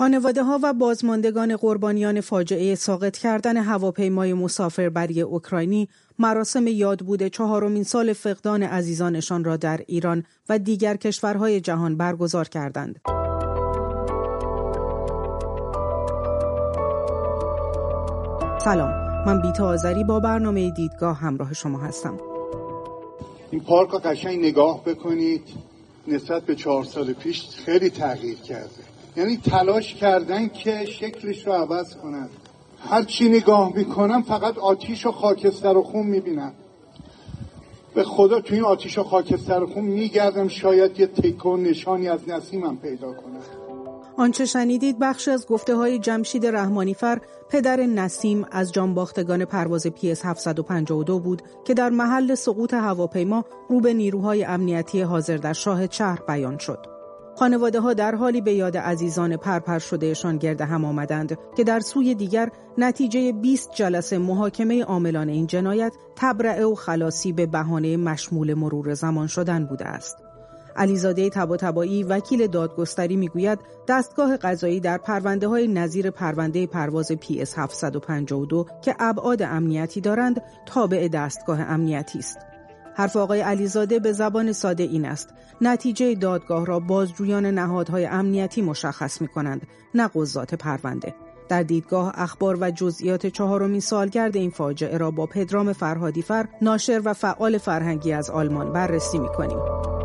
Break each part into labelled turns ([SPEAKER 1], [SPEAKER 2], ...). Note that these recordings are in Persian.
[SPEAKER 1] خانواده ها و بازماندگان قربانیان فاجعه ساقط کردن هواپیمای مسافربری اوکراینی مراسم یادبود چهارمین سال فقدان عزیزانشان را در ایران و دیگر کشورهای جهان برگزار کردند. سلام من بیتا آذری با برنامه دیدگاه همراه شما هستم
[SPEAKER 2] این پارک قشنگ نگاه بکنید نسبت به چهار سال پیش خیلی تغییر کرده یعنی تلاش کردن که شکلش رو عوض کنن. هر چی نگاه می‌کنم فقط آتیش و خاکستر و خون می‌بینم به خدا تو این آتیش و خاکستر و خون میگردم شاید یه تکون نشانی از نسیمم پیدا کنم.
[SPEAKER 1] آنچه شنیدید بخشی از گفته های جمشید رحمانیفر پدر نسیم از جانباختگان پرواز پیس 752 بود که در محل سقوط هواپیما رو به نیروهای امنیتی حاضر در شاه شهر بیان شد. خانواده ها در حالی به یاد عزیزان پرپر شدهشان گرد هم آمدند که در سوی دیگر نتیجه 20 جلسه محاکمه عاملان این جنایت تبرعه و خلاصی به بهانه مشمول مرور زمان شدن بوده است. علیزاده تباتبایی وکیل دادگستری می‌گوید دستگاه قضایی در پرونده های نظیر پرونده پرواز پی اس 752 که ابعاد امنیتی دارند تابع دستگاه امنیتی است. حرف آقای علیزاده به زبان ساده این است نتیجه دادگاه را بازجویان نهادهای امنیتی مشخص می کنند نه قضات پرونده در دیدگاه اخبار و جزئیات چهارمین سالگرد این فاجعه را با پدرام فرهادیفر ناشر و فعال فرهنگی از آلمان بررسی می کنیم.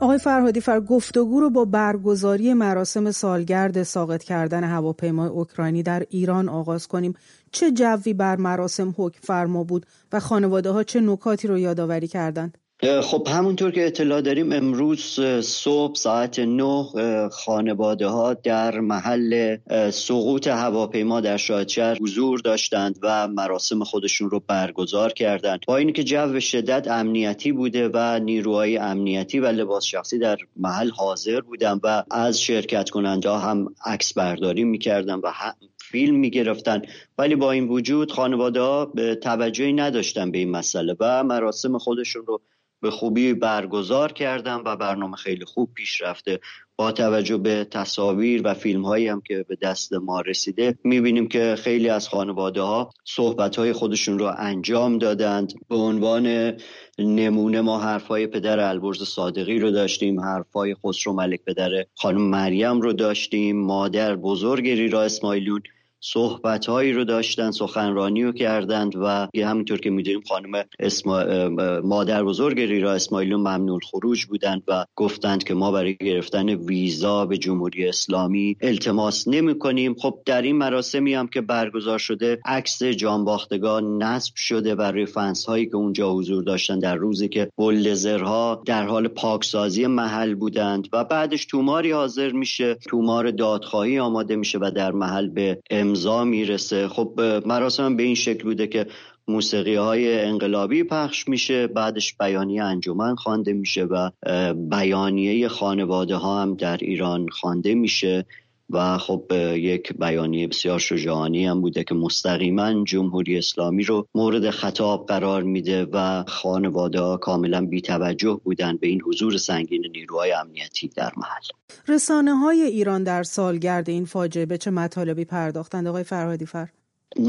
[SPEAKER 1] آقای فرهادی فر گفتگو رو با برگزاری مراسم سالگرد ساقط کردن هواپیمای اوکراینی در ایران آغاز کنیم. چه جوی بر مراسم حکم فرما بود و خانواده ها چه نکاتی رو یادآوری کردند؟
[SPEAKER 3] خب همونطور که اطلاع داریم امروز صبح ساعت نه خانواده ها در محل سقوط هواپیما در شاهدشهر حضور داشتند و مراسم خودشون رو برگزار کردند. با اینکه جو شدت امنیتی بوده و نیروهای امنیتی و لباس شخصی در محل حاضر بودن و از شرکت کننده هم عکس برداری می‌کردن و فیلم می‌گرفتن. ولی با این وجود خانواده ها توجهی نداشتن به این مسئله و مراسم خودشون رو به خوبی برگزار کردم و برنامه خیلی خوب پیش رفته. با توجه به تصاویر و فیلم هایی هم که به دست ما رسیده می‌بینیم که خیلی از خانواده ها صحبت های خودشون رو انجام دادند. به عنوان نمونه ما حرفای پدر البرز صادقی رو داشتیم حرفای خسرو ملک پدر خانم مریم رو داشتیم مادر بزرگ ریرا اسماعیلون صحبت هایی رو داشتن سخنرانی رو کردند و همینطور که می‌دونیم خانم اسما... مادر بزرگ ریرا اسماعیلون ممنون خروج بودند و گفتند که ما برای گرفتن ویزا به جمهوری اسلامی التماس نمی کنیم خب در این مراسمی هم که برگزار شده عکس جانباختگان نصب شده برای فنس هایی که اونجا حضور داشتن در روزی که بلدزرها در حال پاکسازی محل بودند و بعدش توماری حاضر میشه تومار دادخواهی آماده میشه و در محل به امضا می‌رسه. خب مراسم به این شکل بوده که موسیقی های انقلابی پخش میشه بعدش بیانیه انجمن خوانده میشه و بیانیه خانواده ها هم در ایران خوانده میشه. و خب یک بیانیه بسیار شجاعانی هم بوده که مستقیما جمهوری اسلامی رو مورد خطاب قرار میده و خانواده ها کاملا بیتوجه بودن به این حضور سنگین نیروهای امنیتی در محل
[SPEAKER 1] رسانه های ایران در سالگرد این فاجعه به چه مطالبی پرداختند آقای فرهادی فر؟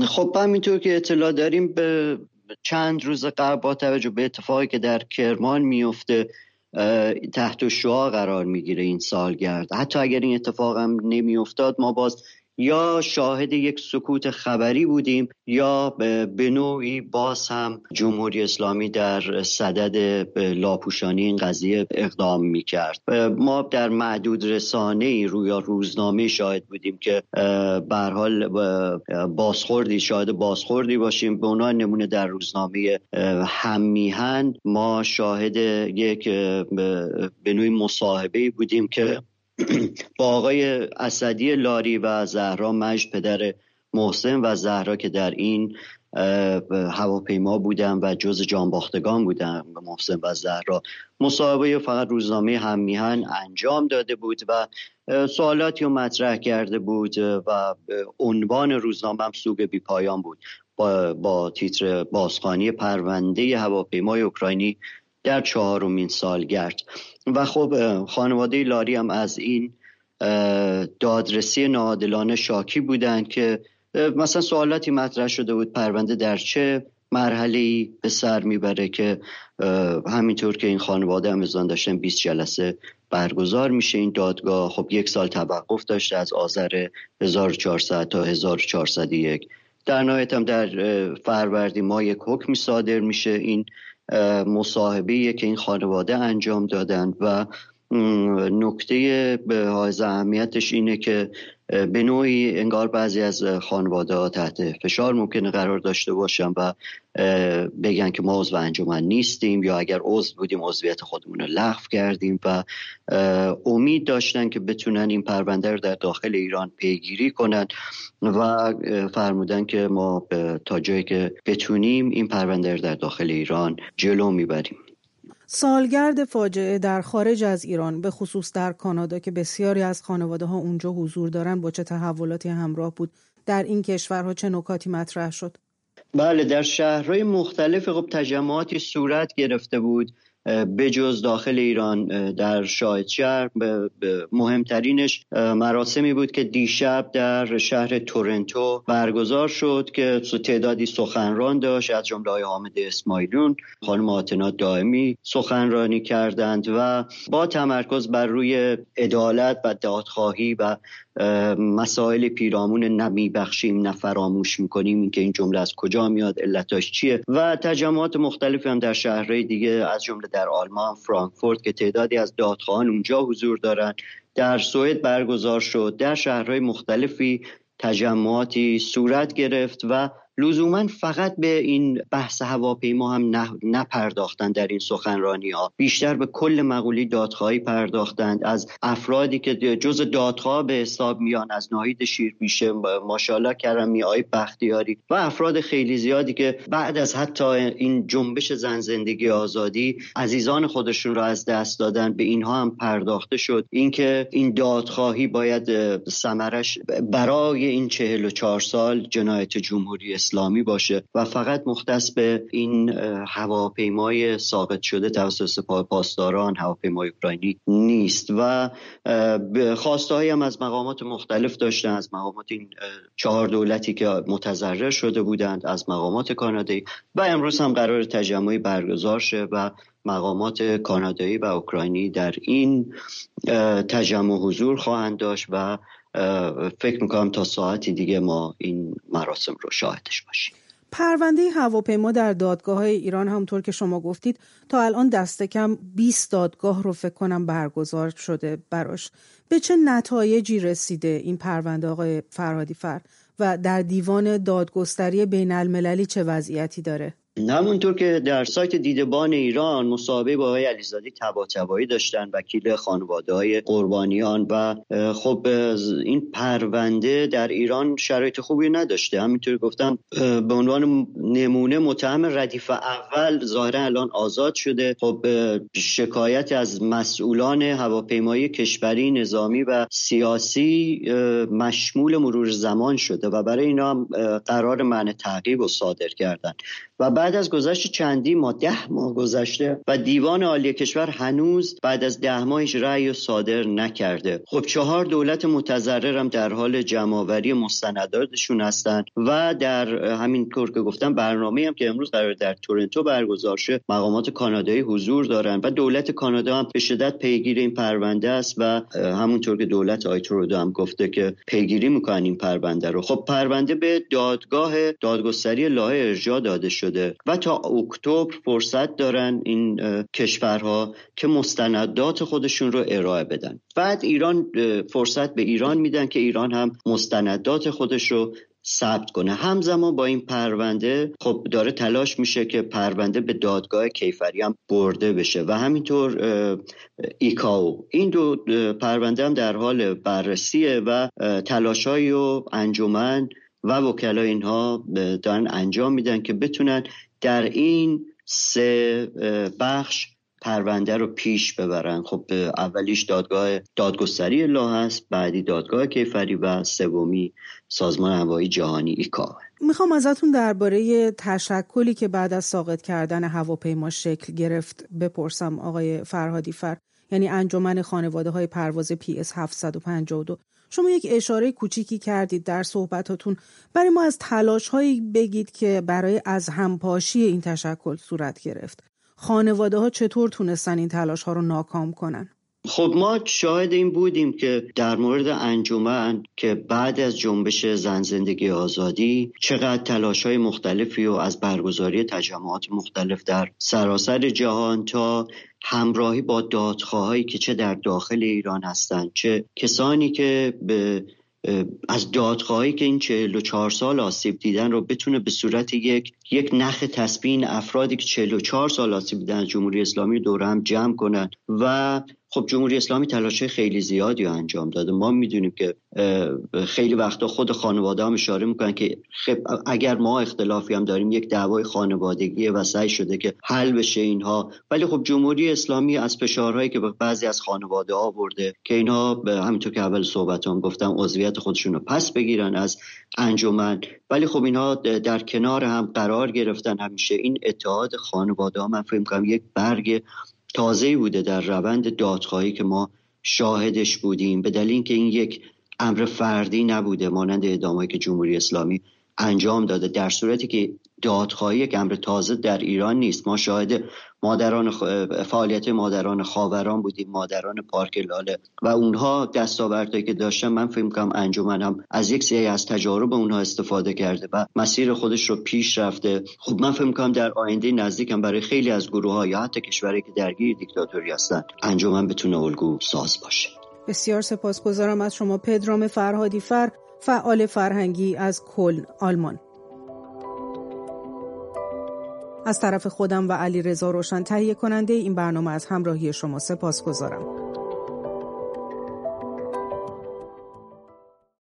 [SPEAKER 3] خب همینطور که اطلاع داریم به چند روز قبل با توجه به اتفاقی که در کرمان میفته تحت شعا قرار می‌گیره این سالگرد. حتی اگر این اتفاق هم نمیافتاد ما باز یا شاهد یک سکوت خبری بودیم یا به نوعی باز هم جمهوری اسلامی در صدد لاپوشانی این قضیه اقدام می کرد ما در معدود رسانه روی روزنامه شاهد بودیم که بر حال بازخوردی شاهد بازخوردی باشیم. به عنوان نمونه در روزنامه همیهن ما شاهد یک به نوعی مصاحبه بودیم که با آقای اسدی لاری و زهرا مجد پدر محسن و زهرا که در این هواپیما بودن و جز جانباختگان بودن محسن و زهرا. مصاحبه فقط روزنامه همیهن انجام داده بود و سوالاتی رو مطرح کرده بود و عنوان روزنامه هم سوگ بی پایان بود. با, با تیتر بازخانی پرونده هواپیمای اوکراینی در چهارمین سالگرد و خب خانواده لاری هم از این دادرسی ناعادلانه شاکی بودند که مثلا سوالاتی مطرح شده بود پرونده در چه مرحله به سر می‌بره که همینطور که این خانواده هم داشتن 20 جلسه برگزار میشه. این دادگاه خب یک سال توقف داشته از آذر 1400 تا 1401 در نهایت هم در فروردین ما یک حکمی صادر میشه. این مصاحبه که این خانواده انجام دادن و نکته به های اهمیتش اینه که به نوعی انگار بعضی از خانواده ها تحت فشار ممکنه قرار داشته باشن و بگن که ما عضو انجمن نیستیم یا اگر عضو بودیم عضویت خودمون رو لغو کردیم و امید داشتن که بتونن این پرونده رو در داخل ایران پیگیری کنند و فرمودن که ما تا جایی که بتونیم این پرونده رو در داخل ایران جلو می‌بریم.
[SPEAKER 1] سالگرد فاجعه در خارج از ایران به خصوص در کانادا که بسیاری از خانواده ها اونجا حضور دارن با چه تحولاتی همراه بود در این کشورها چه نکاتی مطرح شد؟
[SPEAKER 3] بله در شهرهای مختلف خب تجمعاتی صورت گرفته بود. بجز داخل ایران در شاهد شهر مهمترینش مراسمی بود که دیشب در شهر تورنتو برگزار شد که تعدادی سخنران داشت از جمله های حامد اسماعیلون خانم آتنا دائمی سخنرانی کردند و با تمرکز بر روی عدالت و دادخواهی و مسائل پیرامون نمی بخشیم نه فراموش می‌کنیم. اینکه این جمله از کجا میاد علتاش چیه؟ و تجمعات مختلفی هم در شهرهای دیگه از جمله در آلمان فرانکفورت که تعدادی از دادخواهان اونجا حضور دارند در سوئد برگزار شد. در شهرهای مختلفی تجمعاتی صورت گرفت و لزوما فقط به این بحث هواپیما هم نپرداختند در این سخنرانی ها بیشتر به کل مقولی دادخواهی پرداختند. از افرادی که جز دادخواه به حساب میان از ناهید شیرپیشه ماشاءالله کرمی آی بختیاری و افراد خیلی زیادی که بعد از حتی این جنبش زن زندگی آزادی عزیزان خودشون را از دست دادن به اینها هم پرداخته شد. اینکه این دادخواهی باید سمرش برای این چهل و چهار سال جنایت جمهوری اسلامی باشه و فقط مختص به این هواپیمای ساقط شده توسط سپاه پاسداران هواپیمای اوکراینی نیست و خواسته هم از مقامات مختلف داشتن از مقامات این چهار دولتی که متضرر شده بودند از مقامات کانادایی و امروز هم قرار تجمعی برگزار شه و مقامات کانادایی و اوکراینی در این تجمع حضور خواهند داشت و فکر می‌کنم تا ساعتی دیگه ما این مراسم رو شاهدش باشیم.
[SPEAKER 1] پرونده هواپیما در دادگاه های ایران همطور که شما گفتید تا الان دست کم 20 دادگاه رو فکر کنم برگزار شده براش. به چه نتایجی رسیده این پرونده آقای فرهادی فر و در دیوان دادگستری بین المللی چه وضعیتی داره؟
[SPEAKER 3] همونطور که در سایت دیدبان ایران مصاحبه با آقای علیزادی تبا داشتن وکیل خانواده های قربانیان و خب این پرونده در ایران شرایط خوبی نداشته. همینطور گفتم به عنوان نمونه متهم ردیف اول ظاهرا الان آزاد شده. خب شکایت از مسئولان هواپیمایی کشوری نظامی و سیاسی مشمول مرور زمان شده و برای اینا هم قرار معنی تعقیب و صادر کردن. و بعد از گذشت چندی ما ده ماه گذشته و دیوان عالی کشور هنوز بعد از ده ماهش رأی و صادر نکرده. خب چهار دولت متضرر هم در حال جمعآوری مستنداتشون هستند و در همین طور که گفتم برنامه هم که امروز قرار در تورنتو برگزار شه مقامات کانادایی حضور دارن و دولت کانادا هم به شدت پیگیر این پرونده است و همونطور که دولت آیتورودو هم گفته که پیگیری می‌کنن این پرونده رو. خب پرونده به دادگاه دادگستری لاهه ارجاع داده شده. و تا اکتبر فرصت دارن این کشورها که مستندات خودشون رو ارائه بدن. بعد ایران فرصت به ایران میدن که ایران هم مستندات خودش رو ثبت کنه. همزمان با این پرونده خب داره تلاش میشه که پرونده به دادگاه کیفری هم برده بشه و همینطور ایکاو. این دو پرونده هم در حال بررسیه و تلاشایی و انجمن و وکلا اینها دارن انجام میدن که بتونن در این سه بخش پرونده رو پیش ببرن. خب اولیش دادگاه دادگستری لا هست بعدی دادگاه کیفری و سومی سازمان هوایی جهانی ایکا.
[SPEAKER 1] می‌خوام ازتون درباره تشکلی که بعد از ساقط کردن هواپیما شکل گرفت بپرسم آقای فرهادی فر. یعنی انجمن خانواده های پرواز پی اس 752 شما یک اشاره کوچیکی کردید در صحبتاتون. برای ما از تلاش هایی بگید که برای از همپاشی این تشکل صورت گرفت. خانواده ها چطور تونستن این تلاش ها رو ناکام کنن؟
[SPEAKER 3] خب ما شاهد این بودیم که در مورد انجمن که بعد از جنبش زن زندگی آزادی چقدر تلاش های مختلفی و از برگزاری تجمعات مختلف در سراسر جهان تا همراهی با دادخواهایی که چه در داخل ایران هستند چه کسانی که به از دادخواهی که این 44 سال آسیب دیدن رو بتونه به صورت یک یک نخ تسبین افرادی که 44 سال آسیب دیدن از جمهوری اسلامی دوره هم جمع کنن و خب جمهوری اسلامی تلاش خیلی زیادی رو انجام داده. ما می‌دونیم که خیلی وقتا خود خانواده هم اشاره می‌کنن که خب اگر ما اختلافی هم داریم یک دعوای خانوادگی و سعی شده که حل بشه اینها. ولی خب جمهوری اسلامی از فشارهایی که بعضی از خانواده ها برده که اینها همینطور که اول صحبت هم گفتم عضویت خودشون رو پس بگیرن از انجمن. ولی خب اینها در کنار هم قرار گرفتن همیشه. این اتحاد خانواده ها من فکر یک برگ تازه بوده در روند دادخواهی که ما شاهدش بودیم به دلیل اینکه این یک امر فردی نبوده مانند ادامهایی که جمهوری اسلامی انجام داده در صورتی که دادخواهی یک امر تازه در ایران نیست. ما شاهد مادران فعالیت مادران خاوران بودیم مادران پارک لاله و اونها دستاوردهایی که داشتن من فکر می‌کنم انجمن هم از یک سری از تجارب اونها استفاده کرده و مسیر خودش رو پیش رفته. خب من فکر می‌کنم در آینده نزدیکم برای خیلی از گروه ها یا حتی کشوری که درگیر دیکتاتوری هستن انجمن بتونه الگو ساز باشه.
[SPEAKER 1] بسیار سپاسگزارم از شما پدرام فرهادی فر فعال فرهنگی از کل آلمان. از طرف خودم و علی رضا روشن تهیه کننده این برنامه از همراهی شما سپاس گذارم.